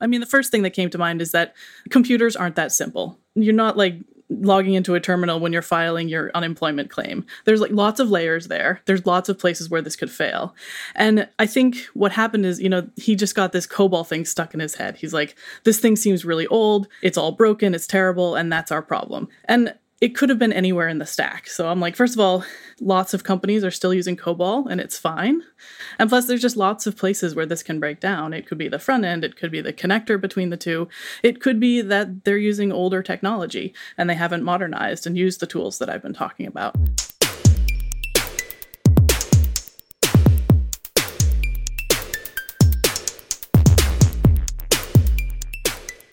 I mean, the first thing that came to mind is that computers aren't that simple. You're not like logging into a terminal when you're filing your unemployment claim. There's like lots of layers there. There's lots of places where this could fail. And I think what happened is, you know, he just got this COBOL thing stuck in his head. He's like, this thing seems really old. It's all broken. It's terrible. And that's our problem. And it could have been anywhere in the stack. So I'm like, first of all, lots of companies are still using COBOL and it's fine. And plus, there's just lots of places where this can break down. It could be the front end, it could be the connector between the two, it could be that they're using older technology and they haven't modernized and used the tools that I've been talking about.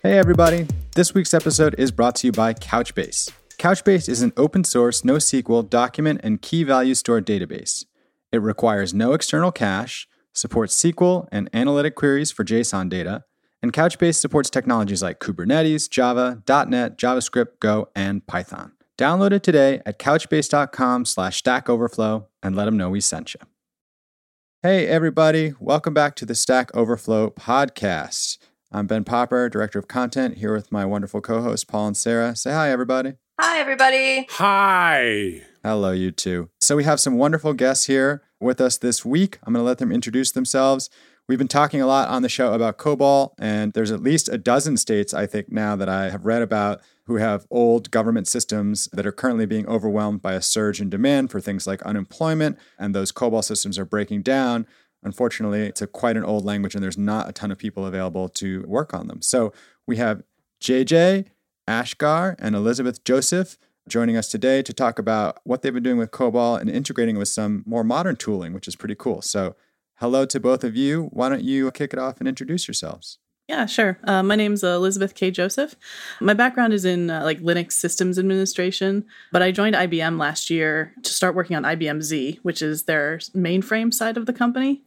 Hey, everybody. This week's episode is brought to you by Couchbase. Couchbase is an open source, NoSQL document and key value store database. It requires no external cache, supports SQL and analytic queries for JSON data, and Couchbase supports technologies like Kubernetes, Java, .NET, JavaScript, Go, and Python. Download it today at couchbase.com slash Stack Overflow and let them know we sent you. Hey, everybody. Welcome back to the Stack Overflow podcast. I'm Ben Popper, Director of Content, here with my wonderful co hosts, Paul and Sarah. Say hi, everybody. Hi, everybody. Hi. Hello, you two. So, we have some wonderful guests here with us this week. I'm going to let them introduce themselves. We've been talking a lot on the show about COBOL, and there's at least a dozen states, I think, now that I have read about who have old government systems that are currently being overwhelmed by a surge in demand for things like unemployment, and those COBOL systems are breaking down. Unfortunately, it's a quite an old language, and there's not a ton of people available to work on them. So we have JJ Asghar and Elizabeth Joseph joining us today to talk about what they've been doing with COBOL and integrating with some more modern tooling, which is pretty cool. So, hello to both of you. Why don't you kick it off and introduce yourselves? Yeah, sure. Uh, my name's Elizabeth K. Joseph. My background is in uh, like Linux systems administration, but I joined IBM last year to start working on IBM Z, which is their mainframe side of the company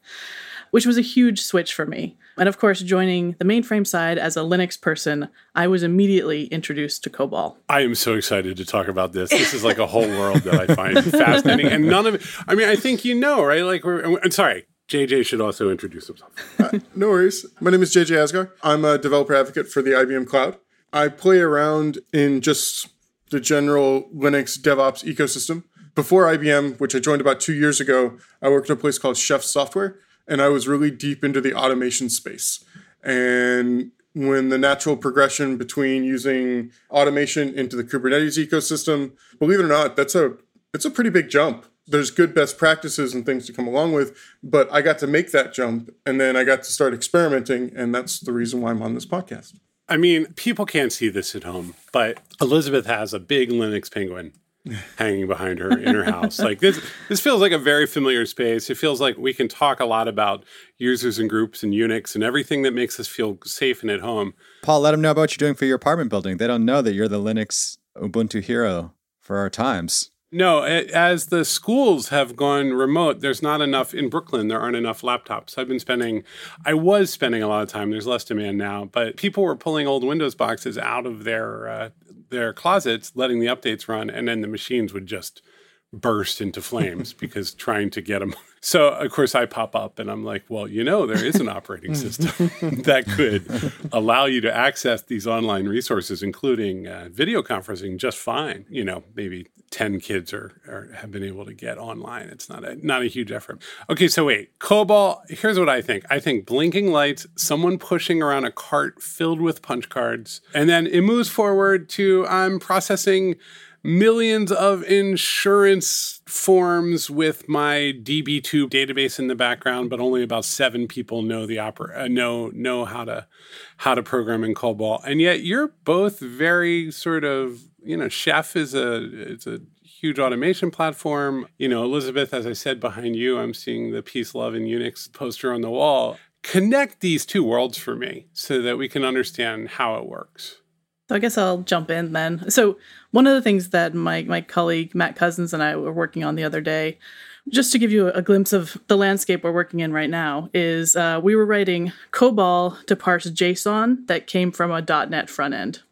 which was a huge switch for me. And of course, joining the mainframe side as a Linux person, I was immediately introduced to COBOL. I am so excited to talk about this. This is like a whole world that I find fascinating. And none of it, I mean, I think you know, right? Like, we're, I'm sorry, JJ should also introduce himself. uh, no worries. My name is JJ Asghar. I'm a developer advocate for the IBM Cloud. I play around in just the general Linux DevOps ecosystem. Before IBM, which I joined about two years ago, I worked at a place called Chef Software, and I was really deep into the automation space. And when the natural progression between using automation into the Kubernetes ecosystem, believe it or not, that's a it's a pretty big jump. There's good best practices and things to come along with, but I got to make that jump and then I got to start experimenting and that's the reason why I'm on this podcast. I mean, people can't see this at home, but Elizabeth has a big Linux penguin hanging behind her in her house. Like this this feels like a very familiar space. It feels like we can talk a lot about users and groups and Unix and everything that makes us feel safe and at home. Paul, let them know about what you're doing for your apartment building. They don't know that you're the Linux Ubuntu hero for our times. No, as the schools have gone remote, there's not enough in Brooklyn. There aren't enough laptops. I've been spending, I was spending a lot of time. There's less demand now, but people were pulling old Windows boxes out of their uh, their closets, letting the updates run, and then the machines would just burst into flames because trying to get them. So, of course, I pop up and I'm like, well, you know, there is an operating system that could allow you to access these online resources, including uh, video conferencing, just fine. You know, maybe 10 kids are, are, have been able to get online. It's not a not a huge effort. Okay, so wait, COBOL, here's what I think. I think blinking lights, someone pushing around a cart filled with punch cards, and then it moves forward to I'm processing millions of insurance forms with my DB2 database in the background, but only about seven people know the opera uh, know know how to how to program in COBOL. And yet you're both very sort of you know, Chef is a it's a huge automation platform. You know, Elizabeth, as I said behind you, I'm seeing the Peace, Love, and Unix poster on the wall. Connect these two worlds for me so that we can understand how it works. So I guess I'll jump in then. So one of the things that my my colleague Matt Cousins and I were working on the other day, just to give you a glimpse of the landscape we're working in right now, is uh, we were writing COBOL to parse JSON that came from a .NET front end.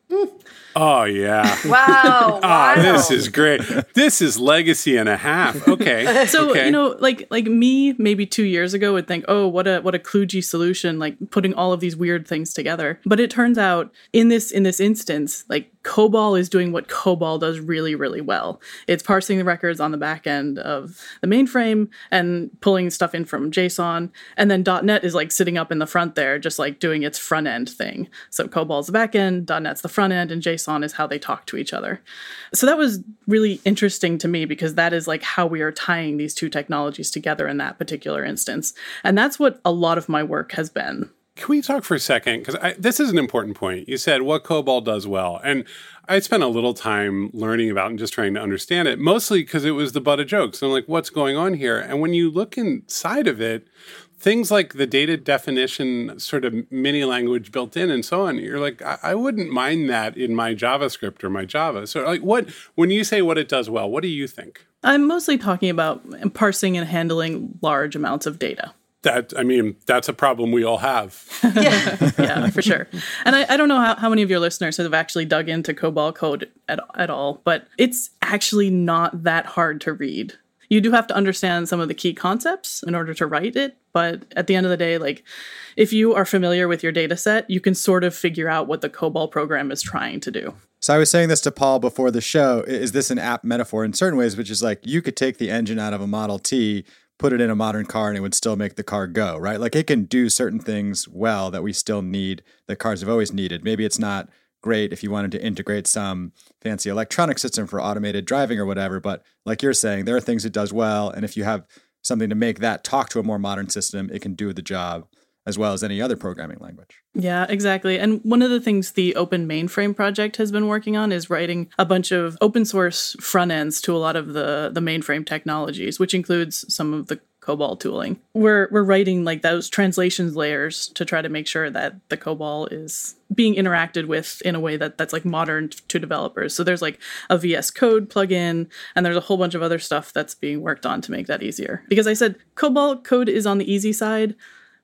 Oh yeah. Wow. Ah, wow. this is great. This is legacy and a half. Okay. So okay. you know, like like me, maybe two years ago would think, oh, what a what a kludgy solution, like putting all of these weird things together. But it turns out in this in this instance, like COBOL is doing what COBOL does really really well. It's parsing the records on the back end of the mainframe and pulling stuff in from JSON, and then .NET is like sitting up in the front there, just like doing its front end thing. So COBOL's the back end, .NET's the front end, and JSON is how they talk to each other. So that was really interesting to me because that is like how we are tying these two technologies together in that particular instance. And that's what a lot of my work has been. Can we talk for a second? Because this is an important point. You said what COBOL does well. And I spent a little time learning about and just trying to understand it, mostly because it was the butt of jokes. I'm like, what's going on here? And when you look inside of it, things like the data definition sort of mini language built in and so on, you're like, I, I wouldn't mind that in my JavaScript or my Java. So, like, what, when you say what it does well, what do you think? I'm mostly talking about parsing and handling large amounts of data. That, I mean, that's a problem we all have. yeah. yeah, for sure. And I, I don't know how, how many of your listeners have actually dug into COBOL code at, at all, but it's actually not that hard to read. You do have to understand some of the key concepts in order to write it, but at the end of the day, like if you are familiar with your data set, you can sort of figure out what the COBOL program is trying to do. So I was saying this to Paul before the show. Is this an app metaphor in certain ways, which is like you could take the engine out of a Model T, put it in a modern car, and it would still make the car go, right? Like it can do certain things well that we still need, that cars have always needed. Maybe it's not great if you wanted to integrate some fancy electronic system for automated driving or whatever. But like you're saying, there are things it does well. And if you have something to make that talk to a more modern system, it can do the job as well as any other programming language. Yeah, exactly. And one of the things the Open Mainframe project has been working on is writing a bunch of open source front ends to a lot of the the mainframe technologies, which includes some of the COBOL tooling. We're we're writing like those translations layers to try to make sure that the COBOL is being interacted with in a way that that's like modern to developers. So there's like a VS Code plugin, and there's a whole bunch of other stuff that's being worked on to make that easier. Because I said COBOL code is on the easy side,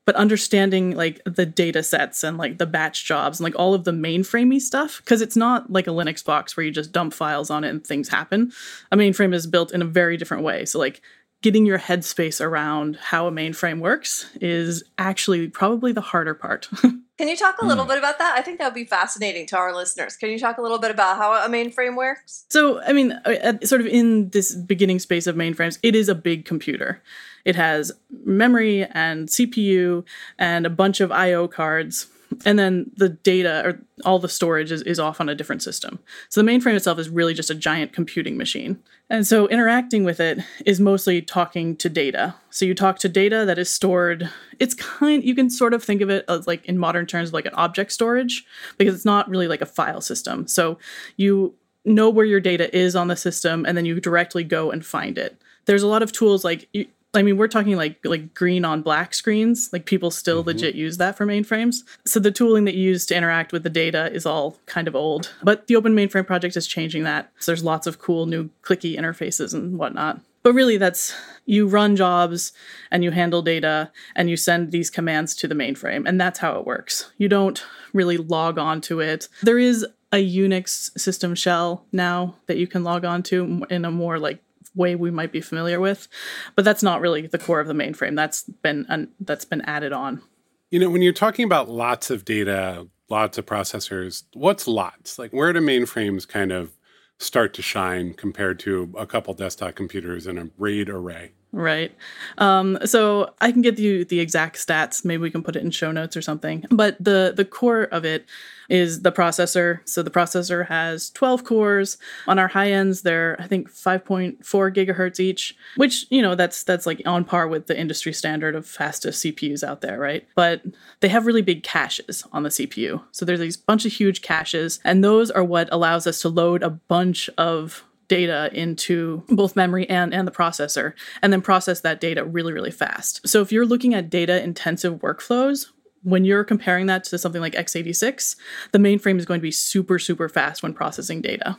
but understanding like the data sets and like the batch jobs and like all of the mainframey stuff because it's not like a linux box where you just dump files on it and things happen a mainframe is built in a very different way so like getting your headspace around how a mainframe works is actually probably the harder part Can you talk a little bit about that? I think that would be fascinating to our listeners. Can you talk a little bit about how a mainframe works? So, I mean, uh, sort of in this beginning space of mainframes, it is a big computer. It has memory and CPU and a bunch of I/O cards, and then the data or all the storage is, is off on a different system. So the mainframe itself is really just a giant computing machine. And so interacting with it is mostly talking to data. So you talk to data that is stored. It's kind you can sort of think of it as like in modern terms like an object storage because it's not really like a file system. So you know where your data is on the system and then you directly go and find it. There's a lot of tools like I mean, we're talking like like green on black screens. Like people still mm-hmm. legit use that for mainframes. So the tooling that you use to interact with the data is all kind of old. But the Open Mainframe project is changing that. So there's lots of cool new clicky interfaces and whatnot. But really, that's you run jobs and you handle data and you send these commands to the mainframe, and that's how it works. You don't really log on to it. There is a Unix system shell now that you can log on to in a more like way we might be familiar with, but that's not really the core of the mainframe. That's been un- that's been added on. You know, when you're talking about lots of data, lots of processors, what's lots? Like, where do mainframes kind of start to shine compared to a couple desktop computers and a RAID array? Right. Um, so I can get you the exact stats. Maybe we can put it in show notes or something. But the the core of it is the processor. So the processor has 12 cores. On our high ends, they're I think 5.4 gigahertz each, which you know that's that's like on par with the industry standard of fastest CPUs out there, right? But they have really big caches on the CPU. So there's these bunch of huge caches, and those are what allows us to load a bunch of data into both memory and, and the processor and then process that data really really fast so if you're looking at data intensive workflows when you're comparing that to something like x86 the mainframe is going to be super super fast when processing data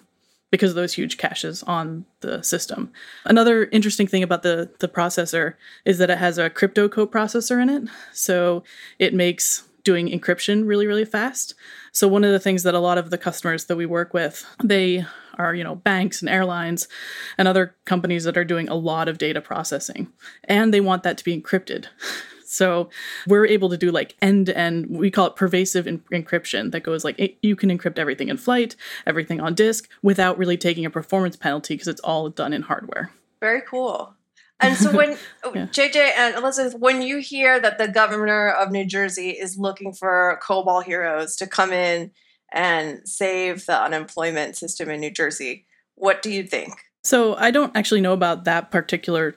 because of those huge caches on the system. Another interesting thing about the, the processor is that it has a crypto coprocessor in it. So it makes doing encryption really, really fast. So one of the things that a lot of the customers that we work with, they are, you know, banks and airlines and other companies that are doing a lot of data processing. And they want that to be encrypted. So we're able to do like end to end, we call it pervasive en- encryption that goes like it, you can encrypt everything in flight, everything on disk without really taking a performance penalty because it's all done in hardware. Very cool. And so when Yeah. JJ and Elizabeth, when you hear that the governor of New Jersey is looking for COBOL heroes to come in and save the unemployment system in New Jersey, what do you think? So I don't actually know about that particular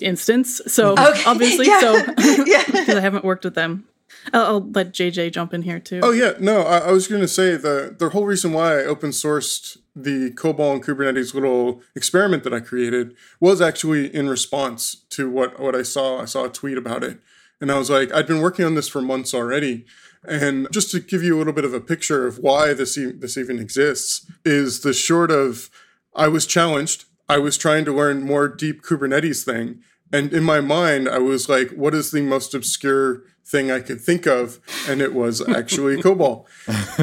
instance. So Okay, obviously, yeah. so Yeah. because I haven't worked with them. I'll, I'll let JJ jump in here too. Oh yeah, no, I, I was going to say the the whole reason why I open sourced the COBOL and Kubernetes little experiment that I created was actually in response to what what I saw. I saw a tweet about it, and I was like, I'd been working on this for months already. And just to give you a little bit of a picture of why this e- this even exists is the short of I was challenged. I was trying to learn more deep Kubernetes thing, and in my mind, I was like, what is the most obscure thing I could think of? And it was actually COBOL.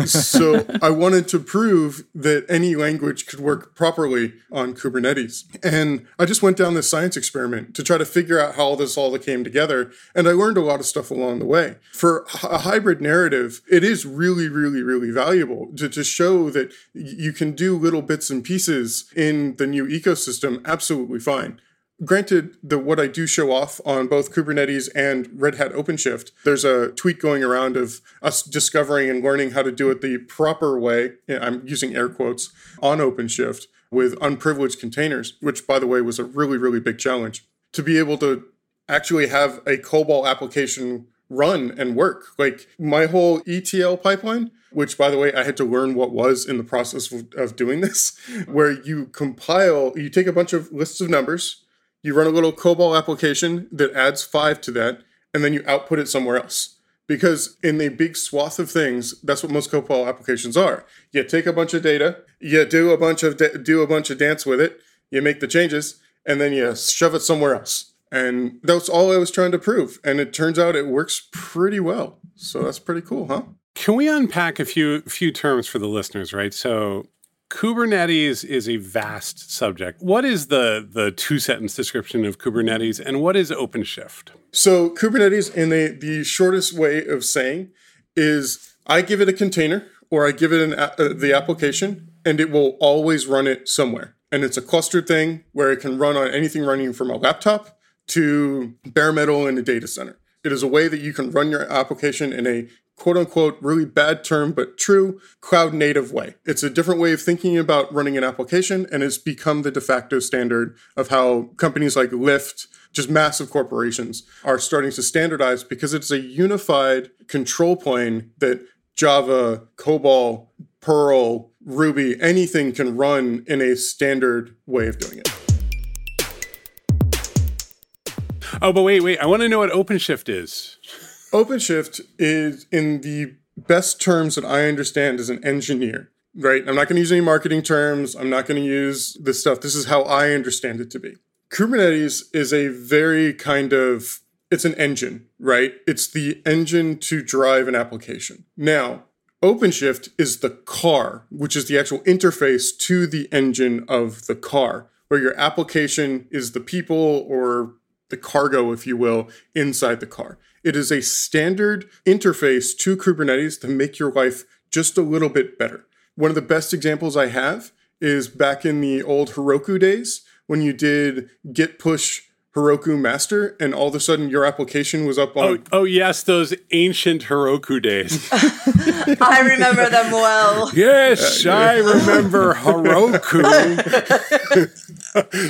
so I wanted to prove that any language could work properly on Kubernetes. And I just went down this science experiment to try to figure out how all this all came together. And I learned a lot of stuff along the way. For a hybrid narrative, it is really, really, really valuable to, to show that you can do little bits and pieces in the new ecosystem absolutely fine granted the what i do show off on both kubernetes and red hat openshift there's a tweet going around of us discovering and learning how to do it the proper way i'm using air quotes on openshift with unprivileged containers which by the way was a really really big challenge. To be able to actually have a cobol application run and work. Like my whole etl pipeline which by the way i had to learn what was in the process of, of doing this where you compile you take a bunch of lists of numbers you run a little COBOL application that adds five to that, and then you output it somewhere else. Because in a big swath of things, that's what most COBOL applications are. You take a bunch of data, you do a bunch of da- do a bunch of dance with it, you make the changes, and then you shove it somewhere else. And that's all I was trying to prove. And it turns out it works pretty well. So that's pretty cool, huh? Can we unpack a few few terms for the listeners, right? So Kubernetes is a vast subject. What is the the two sentence description of Kubernetes and what is OpenShift? So Kubernetes, in a, the shortest way of saying, is I give it a container or I give it an, uh, the application, and it will always run it somewhere. And it's a clustered thing where it can run on anything running from a laptop to bare metal in a data center. It is a way that you can run your application in a quote unquote really bad term but true cloud native way. It's a different way of thinking about running an application and it's become the de facto standard of how companies like Lyft, just massive corporations, are starting to standardize because it's a unified control plane that Java, COBOL, Perl, Ruby, anything can run in a standard way of doing it. Oh, but wait, wait. I want to know what OpenShift is. OpenShift is, in the best terms that I understand, as an engineer, right? I'm not going to use any marketing terms. I'm not going to use this stuff. This is how I understand it to be. Kubernetes is a very kind of it's an engine, right? It's the engine to drive an application. Now, OpenShift is the car, which is the actual interface to the engine of the car, where your application is the people or the cargo, if you will, inside the car. It is a standard interface to Kubernetes to make your life just a little bit better. One of the best examples I have is back in the old Heroku days when you did git push Heroku master and all of a sudden your application was up Oh, on oh yes, those ancient Heroku days. I remember them well. yes, I remember Heroku.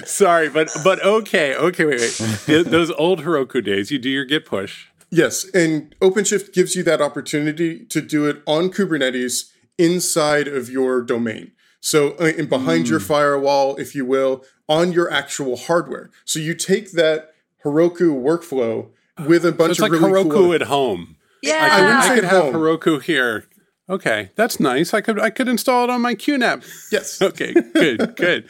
Sorry, but but okay, okay, wait, wait. Those old Heroku days, you do your git push. Yes, and OpenShift gives you that opportunity to do it on Kubernetes inside of your domain. So, uh, and behind your firewall, if you will, on your actual hardware. So you take that Heroku workflow with a So bunch it's of like really Heroku cool. at home. Yeah. I could, wouldn't I say could at have home. Heroku here. Okay, that's nice. I could I could install it on my QNAP. Yes. Okay, good, good.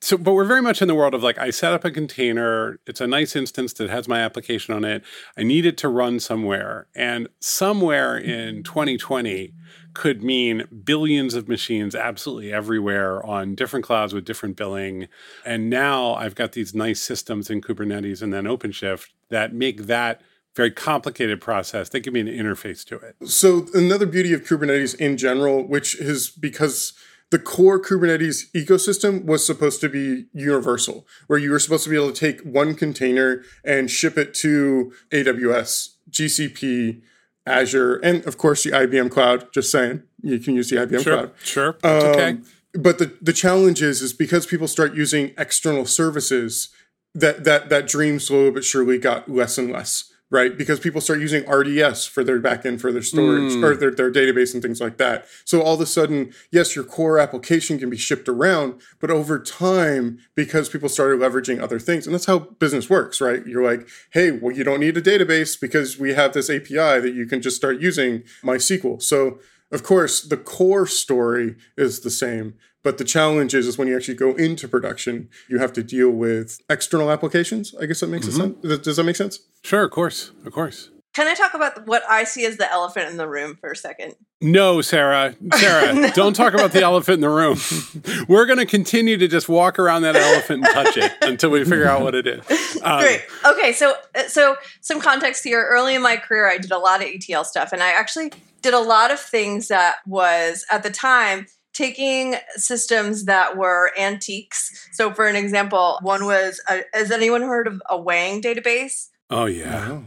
So, but we're very much in the world of like I set up a container. It's a nice instance that has my application on it. I need it to run somewhere, and somewhere in 2020 could mean billions of machines absolutely everywhere on different clouds with different billing. And now I've got these nice systems in Kubernetes and then OpenShift that make that very complicated process. They give me an interface to it. So another beauty of Kubernetes in general, which is because the core Kubernetes ecosystem was supposed to be universal, where you were supposed to be able to take one container and ship it to AWS, GCP, Azure, and of course the IBM Cloud. Just saying, you can use the IBM Sure, Cloud. sure, that's okay. Um, But the, the challenge is, is because people start using external services, that that that dream slowly but surely got less and less, right? Because people start using RDS for their backend for their storage Mm. or their, their database and things like that. So all of a sudden, yes, your core application can be shipped around, but over time, because people started leveraging other things, and that's how business works, right? You're like, hey, well, you don't need a database because we have this API that you can just start using MySQL. So of course, the core story is the same, but the challenge is, is when you actually go into production, you have to deal with external applications. I guess that makes sense. Does- Does that make sense? Sure, of course, of course. Can I talk about what I see as the elephant in the room for a second? No, Sarah, Sarah, don't talk about the elephant in the room. We're going to continue to just walk around that elephant and touch it until we figure out what it is. Um, Great. Okay, so so some context here. Early in my career, I did a lot of ETL stuff, and I actually did a lot of things that was at the time taking systems that were antiques. So, for an example, one was uh has anyone heard of a Wang database? Oh yeah. Wow.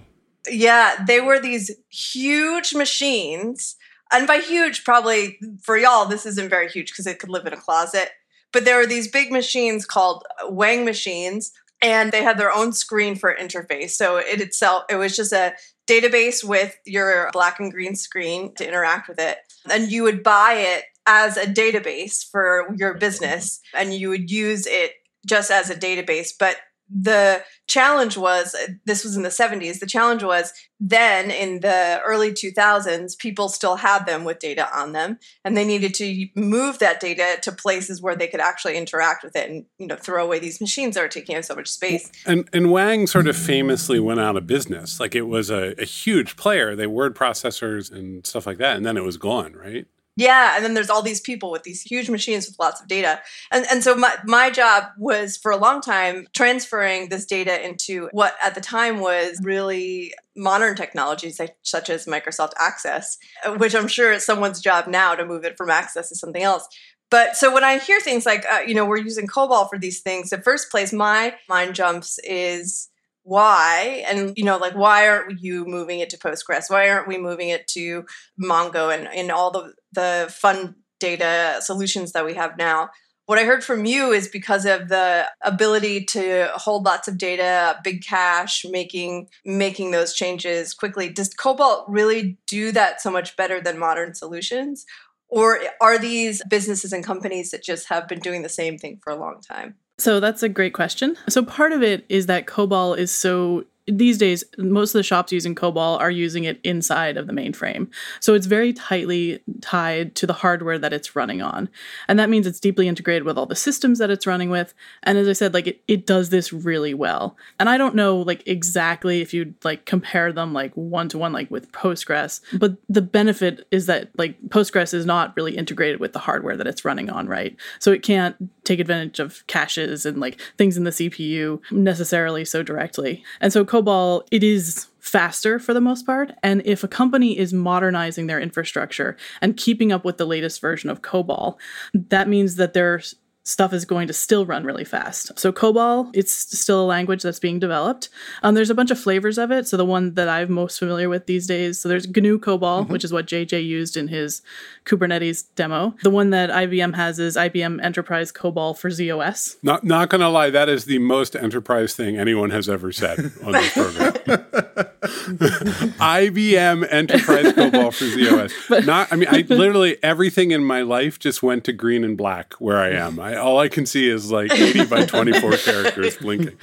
Yeah, they were these huge machines. And by huge, probably for y'all, this isn't very huge because it could live in a closet. But there were these big machines called Wang machines, and they had their own screen for interface. So it itself, it was just a database with your black and green screen to interact with it. And you would buy it as a database for your business, and you would use it just as a database. But the challenge was uh, this was in the 70s the challenge was then in the early 2000s people still had them with data on them and they needed to move that data to places where they could actually interact with it and you know throw away these machines that are taking up so much space And and Wang sort of famously went out of business. Like it was a, a huge player. They word processors and stuff like that, and then it was gone, right? Yeah, and then there's all these people with these huge machines with lots of data. And and so my my job was for a long time transferring this data into what at the time was really modern technologies such as Microsoft Access, which I'm sure is someone's job now to move it from Access to something else. But so when I hear things like, uh, you know, we're using COBOL for these things, the first place my mind jumps is why and you know like why aren't you moving it to postgres? Why aren't we moving it to mongo and, and all the the fun data solutions that we have now? What i heard from you is because of the ability to hold lots of data big cache making making those changes quickly. Does cobalt really do that so much better than modern solutions? Or are these businesses and companies that just have been doing the same thing for a long time So that's a great question. So part of it is that COBOL is so these days most of the shops using COBOL are using it inside of the mainframe. So it's very tightly tied to the hardware that it's running on. And that means it's deeply integrated with all the systems that it's running with. And as I said, like it, it does this really well. And I don't know like exactly if you'd like compare them like one to one like with Postgres, but the benefit is that like Postgres is not really integrated with the hardware that it's running on, right? So it can't take advantage of caches and like things in the CPU necessarily so directly. And so COBOL, it is faster for the most part. And if a company is modernizing their infrastructure and keeping up with the latest version of COBOL, that means that their stuff is going to still run really fast. So COBOL, it's still a language that's being developed. Um, there's a bunch of flavors of it. So the one that I'm most familiar with these days, so there's GNU COBOL, which is what JJ used in his Kubernetes demo. The one that IBM has is IBM Enterprise COBOL for z/OS. Not not gonna lie, that is the most enterprise thing anyone has ever said on this program. IBM Enterprise COBOL for z/OS. Not, I mean, I literally everything in my life just went to green and black where I am. I, all I can see is like 80 by 24 characters blinking.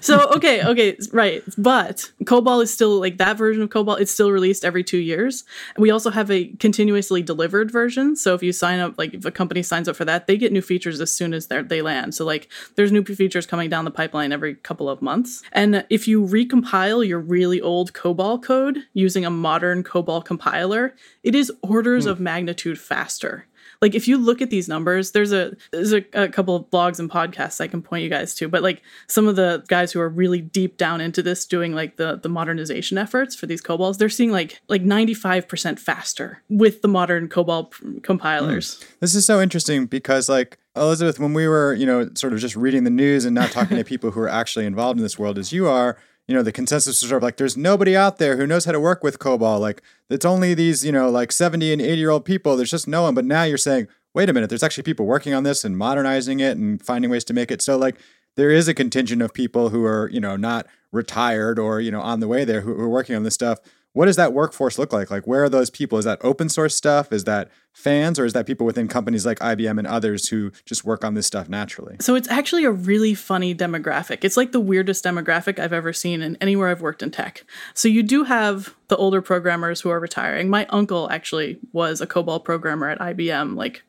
so okay, okay, right. But COBOL is still like that version of COBOL. It's still released every two years. We also have a continuously delivered version. So if you sign up, like if a company signs up for that, they get new features as soon as they land. So like there's new features coming down the pipeline every couple of months. And if you recompile your really old COBOL code using a modern COBOL compiler, it is orders mm. of magnitude faster like if you look at these numbers there's a there's a, a, couple of blogs and podcasts i can point you guys to but like some of the guys who are really deep down into this doing like the the modernization efforts for these COBOLs they're seeing like like 95% faster with the modern cobol p- compilers mm. this is so interesting because like elizabeth when we were you know sort of just reading the news and not talking to people who are actually involved in this world as you are you know, the consensus was sort of like there's nobody out there who knows how to work with COBOL. Like it's only these, you know, like 70 and 80 year old people. There's just no one. But now you're saying, wait a minute, there's actually people working on this and modernizing it and finding ways to make it. So like there is a contingent of people who are, you know, not retired or, you know, on the way there who, who are working on this stuff what does that workforce look like? Like, where are those people? Is that open source stuff? Is that fans, or is that people within companies like IBM and others who just work on this stuff naturally? So it's actually a really funny demographic. It's like the weirdest demographic I've ever seen in anywhere I've worked in tech. So you do have the older programmers who are retiring. My uncle actually was a COBOL programmer at IBM, like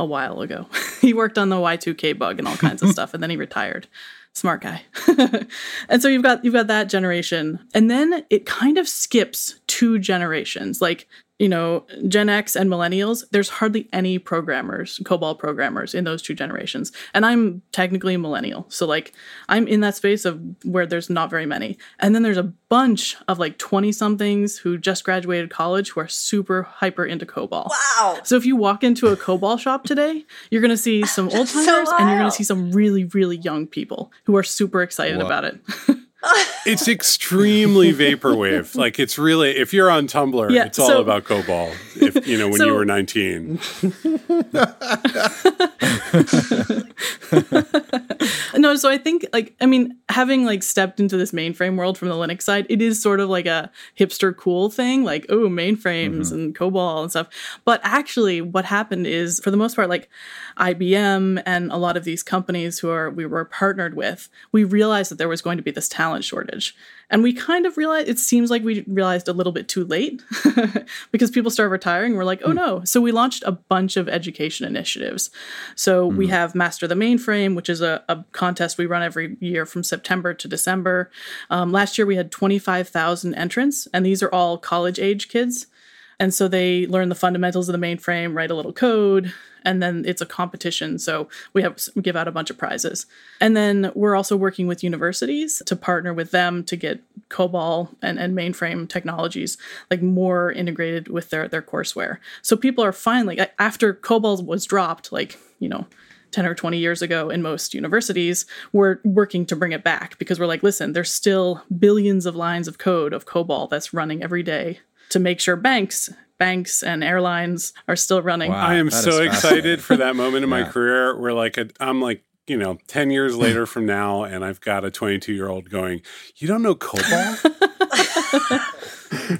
a while ago. he worked on the Y2K bug and all kinds of stuff, and then he retired smart guy. and so you've got you've got that generation. And then it kind of skips two generations. Like you know, Gen X and millennials, there's hardly any programmers, COBOL programmers in those two generations. And I'm technically a millennial. So, like, I'm in that space of where there's not very many. And then there's a bunch of like 20 somethings who just graduated college who are super hyper into COBOL. Wow. So, if you walk into a COBOL shop today, you're going to see some old timers so and you're going to see some really, really young people who are super excited about it. it's extremely vaporwave. Like it's really if you're on Tumblr, yeah, it's all about COBOL. If you know when so, you were 19. no, so I think like I mean having like stepped into this mainframe world from the Linux side, it is sort of like a hipster cool thing, like oh mainframes mm-hmm. and COBOL and stuff. But actually, what happened is for the most part, like IBM and a lot of these companies who are we were partnered with, we realized that there was going to be this talent shortage. And we kind of realized it seems like we realized a little bit too late because people started retiring. We're like, oh no. So we launched a bunch of education initiatives. So mm-hmm. we have Master the Mainframe, which is a, a, contest we run every year from September to December. Um, last year we had 25,000 entrants, and these are all college age kids. And so they learn the fundamentals of the mainframe, write a little code, and then it's a competition. So we have we give out a bunch of prizes. And then we're also working with universities to partner with them to get COBOL and, and mainframe technologies like more integrated with their their courseware. So people are finally after COBOL was dropped, like, you know, 10 or 20 years ago in most universities, we're working to bring it back because we're like, listen, there's still billions of lines of code of COBOL that's running every day to make sure banks banks and airlines are still running. Wow, I am so excited for that moment in my career where like i am like you know 10 years later from now and I've got a 22 year old going, "You don't know COBOL?"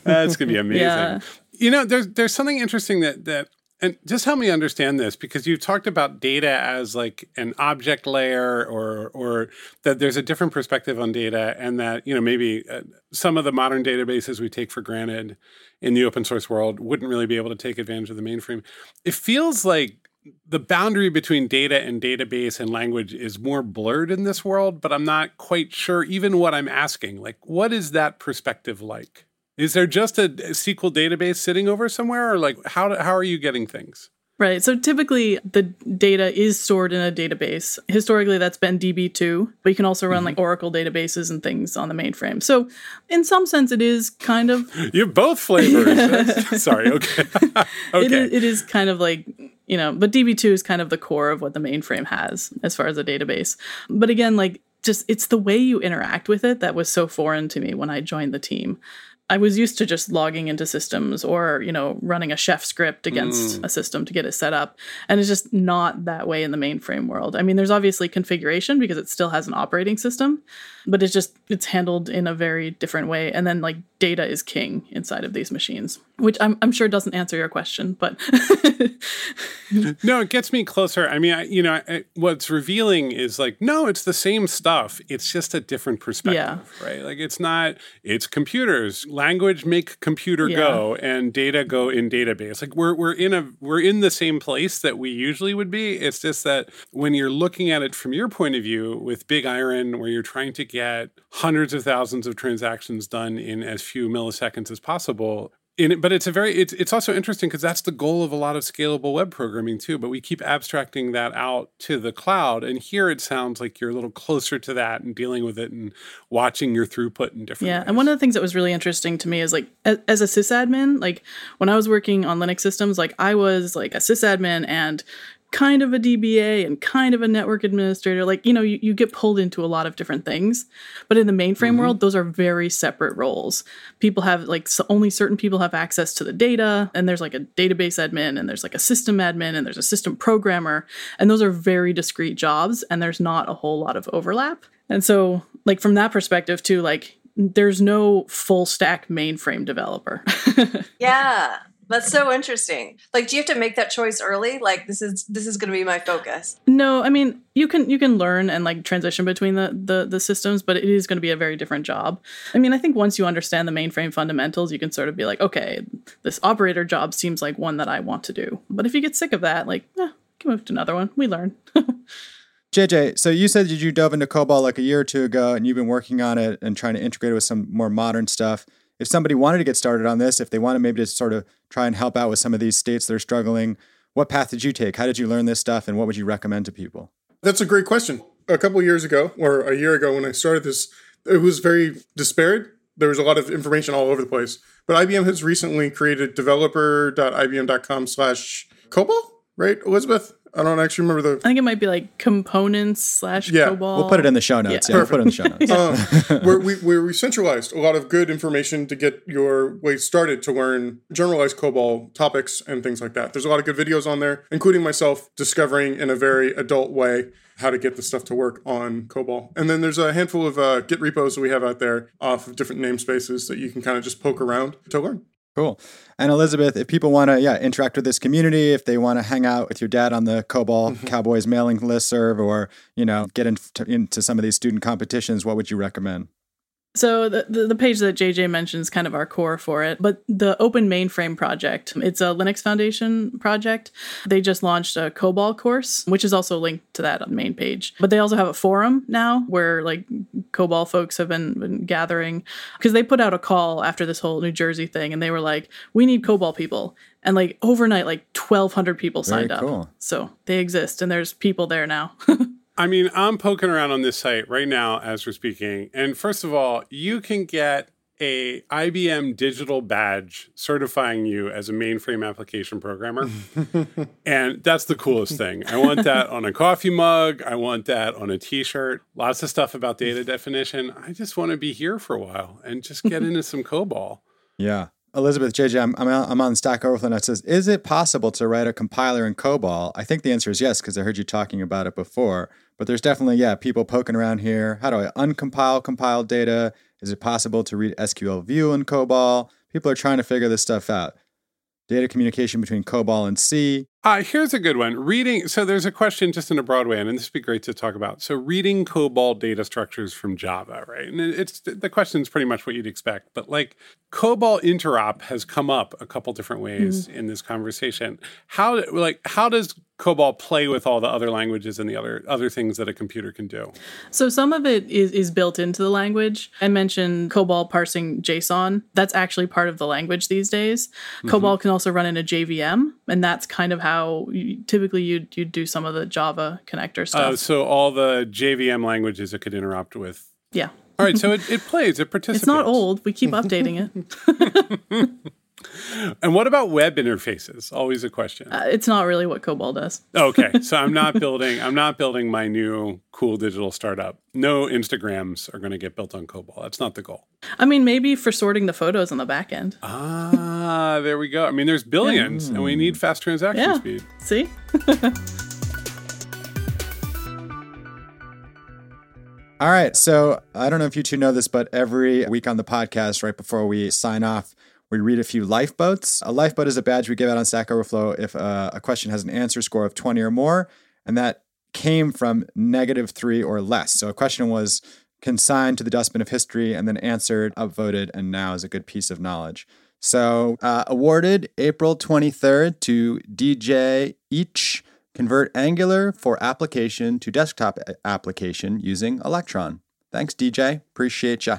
That's going to be amazing. Yeah. You know, there's there's something interesting that that and just help me understand this because you've talked about data as like an object layer or or that there's a different perspective on data and that you know maybe uh, some of the modern databases we take for granted in the open source world wouldn't really be able to take advantage of the mainframe. It feels like the boundary between data and database and language is more blurred in this world, but I'm not quite sure even what I'm asking. Like what is that perspective like? Is there just a SQL database sitting over somewhere, or like how how are you getting things? Right. So typically the data is stored in a database. Historically, that's been DB2, but you can also run mm-hmm. like Oracle databases and things on the mainframe. So in some sense, it is kind of. You have both flavors. Sorry. Okay. okay. It is, it is kind of like, you know, but DB2 is kind of the core of what the mainframe has as far as a database. But again, like just it's the way you interact with it that was so foreign to me when I joined the team I was used to just logging into systems or, you know, running a chef script against mm. a system to get it set up. And it's just not that way in the mainframe world. I mean, there's obviously configuration because it still has an operating system, but it's just it's handled in a very different way. And then like data is king inside of these machines, which I'm I'm sure doesn't answer your question, but No, it gets me closer. I mean, I, you know, I, what's revealing is like, no, it's the same stuff. It's just a different perspective, right? Like, it's not. It's computers. Language make computer Yeah. go, and data go in database. Like, we're we're in a we're in the same place that we usually would be. It's just that when you're looking at it from your point of view with Big Iron, where you're trying to get hundreds of thousands of transactions done in as few milliseconds as possible, in it, but it's a very it's it's also interesting because that's the goal of a lot of scalable web programming too. But we keep abstracting that out to the cloud, and here it sounds like you're a little closer to that and dealing with it and watching your throughput in different. Yeah, ways. and one of the things that was really interesting to me is like as, as a sysadmin, like when I was working on Linux systems, like I was like a sysadmin and kind of a DBA and kind of a network administrator. Like, you know, you, you get pulled into a lot of different things. But in the mainframe mm-hmm. world, those are very separate roles. People have like so only certain people have access to the data, and there's like a database admin, and there's like a system admin, and there's a system programmer. And those are very discrete jobs, and there's not a whole lot of overlap. And so, like, from that perspective, too, like, there's no full stack mainframe developer. Yeah. That's so interesting. Like, do you have to make that choice early? Like, this is this is going to be my focus. no, I mean you can you can learn and like transition between the, the the systems, but it is going to be a very different job. I mean, I think once you understand the mainframe fundamentals, you can sort of be like, okay, this operator job seems like one that I want to do. But if you get sick of that, like, eh, you can move to another one. We learn. JJ, so you said that you dove into COBOL like a year or two ago and you've been working on it and trying to integrate it with some more modern stuff. If somebody wanted to get started on this, if they wanted maybe to sort of try and help out with some of these states that are struggling, what path did you take? How did you learn this stuff and what would you recommend to people? That's a great question. A couple years ago, or a year ago when I started this, it was very disparate. There was a lot of information all over the place. But IBM has recently created developer.ibm.com slash COBOL, right, Elizabeth? I don't actually remember the I think it might be like components slash Yeah, COBOL. We'll put it in the show notes. Yeah. Yeah, we'll put it in the show notes. um, where we where we centralized a lot of good information to get your way started to learn generalized COBOL topics and things like that. There's a lot of good videos on there, including myself discovering in a very adult way how to get the stuff to work on COBOL. And then there's a handful of uh, Git repos that we have out there off of different namespaces that you can kind of just poke around to learn. Cool. And Elizabeth, if people want to, yeah, interact with this community, if they want to hang out with your dad on the COBOL mm-hmm. Cowboys mailing listserv, or you know, get into, into some of these student competitions, what would you recommend? So the, the the page that JJ mentions kind of our core for it, but the Open Mainframe project, it's a Linux Foundation project. They just launched a COBOL course, which is also linked to that main page. But they also have a forum now where like COBOL folks have been, been gathering because they put out a call after this whole New Jersey thing, and they were like, "We need COBOL people." And like overnight, like 1,200 people signed up. So they exist, and there's people there now. I mean, I'm poking around on this site right now as we're speaking. And first of all, you can get a IBM digital badge certifying you as a mainframe application programmer. and that's the coolest thing. I want that on a coffee mug. I want that on a t-shirt. Lots of stuff about data definition. I just want to be here for a while and just get into some COBOL. Yeah. Elizabeth, JJ, I'm, I'm, I'm on Stack Overflow and it says, is it possible to write a compiler in COBOL? I think the answer is yes, because I heard you talking about it before. But there's definitely, yeah, people poking around here. How do I uncompile compiled data? Is it possible to read SQL view in COBOL? People are trying to figure this stuff out. Data communication between COBOL and C. Uh, here's a good one. Reading. So there's a question just in a broad way, and this would be great to talk about. So reading COBOL data structures from Java, right? And it's the question is pretty much what you'd expect. But like COBOL interop has come up a couple different ways in this conversation. How like how does COBOL play with all the other languages and the other other things that a computer can do? So some of it is, is built into the language. I mentioned COBOL parsing JSON. That's actually part of the language these days. COBOL can also run in a JVM, and that's kind of how you, typically you'd, you'd do some of the Java connector Uh, stuff. so all the JVM languages it could interop with. yeah. All right, so it, it plays, it participates. It's not old. We keep updating it. and what about web interfaces? Always a question. Uh, it's not really what COBOL does. okay, so I'm not building. I'm not building my new cool digital startup. No Instagrams are going to get built on COBOL. That's not the goal. I mean, maybe for sorting the photos on the back end. Ah, there we go. I mean, there's billions, and we need fast transaction Yeah. speed. See? All right. So I don't know if you two know this, but every week on the podcast, right before we sign off, we read a few lifeboats. A lifeboat is a badge we give out on Stack Overflow if uh, a question has an answer score of 20 or more, and that came from negative three or less. So a question was consigned to the dustbin of history and then answered, upvoted, and now is a good piece of knowledge. So uh, awarded April 23rd to DJ Each. Convert Angular for application to desktop application using Electron. Thanks, DJ. Appreciate ya.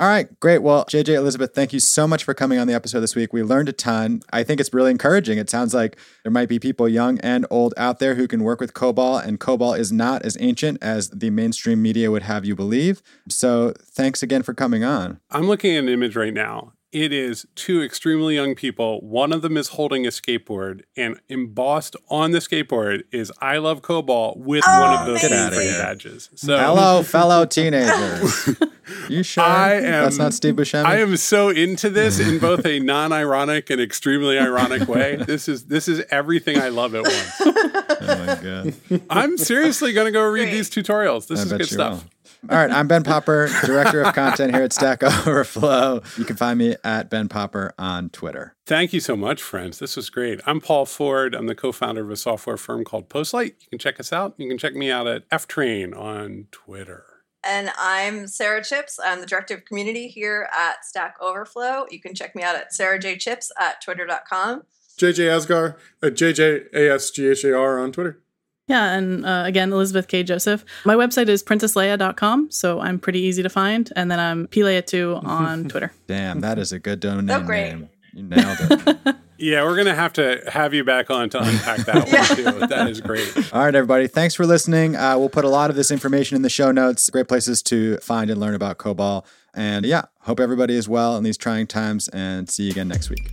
All right, great. Well, JJ Elizabeth, thank you so much for coming on the episode this week. We learned a ton. I think it's really encouraging. It sounds like there might be people young and old out there who can work with COBOL, and COBOL is not as ancient as the mainstream media would have you believe. So thanks again for coming on. I'm looking at an image right now. It is two extremely young people. One of them is holding a skateboard, and embossed on the skateboard is "I love Cobalt" with oh, one of those Get outta free here. badges. So Hello, fellow teenagers. You sure? I am- That's not Steve Buscemi? I am so into this in both a non-ironic and extremely ironic way. This is this is everything I love at once. Oh my god. I'm seriously going to go read Great. these tutorials. This I is good stuff. will. All right, I'm Ben Popper, director of content here at Stack Overflow. You can find me at Ben Popper on Twitter. Thank you so much, friends. This was great. I'm Paul Ford. I'm the co-founder of a software firm called Postlight. You can check us out. You can check me out at ftrain on Twitter. And I'm Sara Chipps. I'm the director of community here at Stack Overflow. You can check me out at sarajchipps at twitter.com. JJ Asghar uh, at JJASGHAR on Twitter. Yeah, and uh, again, Elizabeth K. Joseph. My website is princessleia.com, so I'm pretty easy to find. And then I'm pleia2 on Twitter. Damn, that is a good domain Oh, great. name. You nailed it. Yeah, we're going to have to have you back on to unpack that Yeah. one too. That is great. All right, everybody. Thanks for listening. Uh, we'll put a lot of this information in the show notes. Great places to find and learn about COBOL. And yeah, hope everybody is well in these trying times and see you again next week.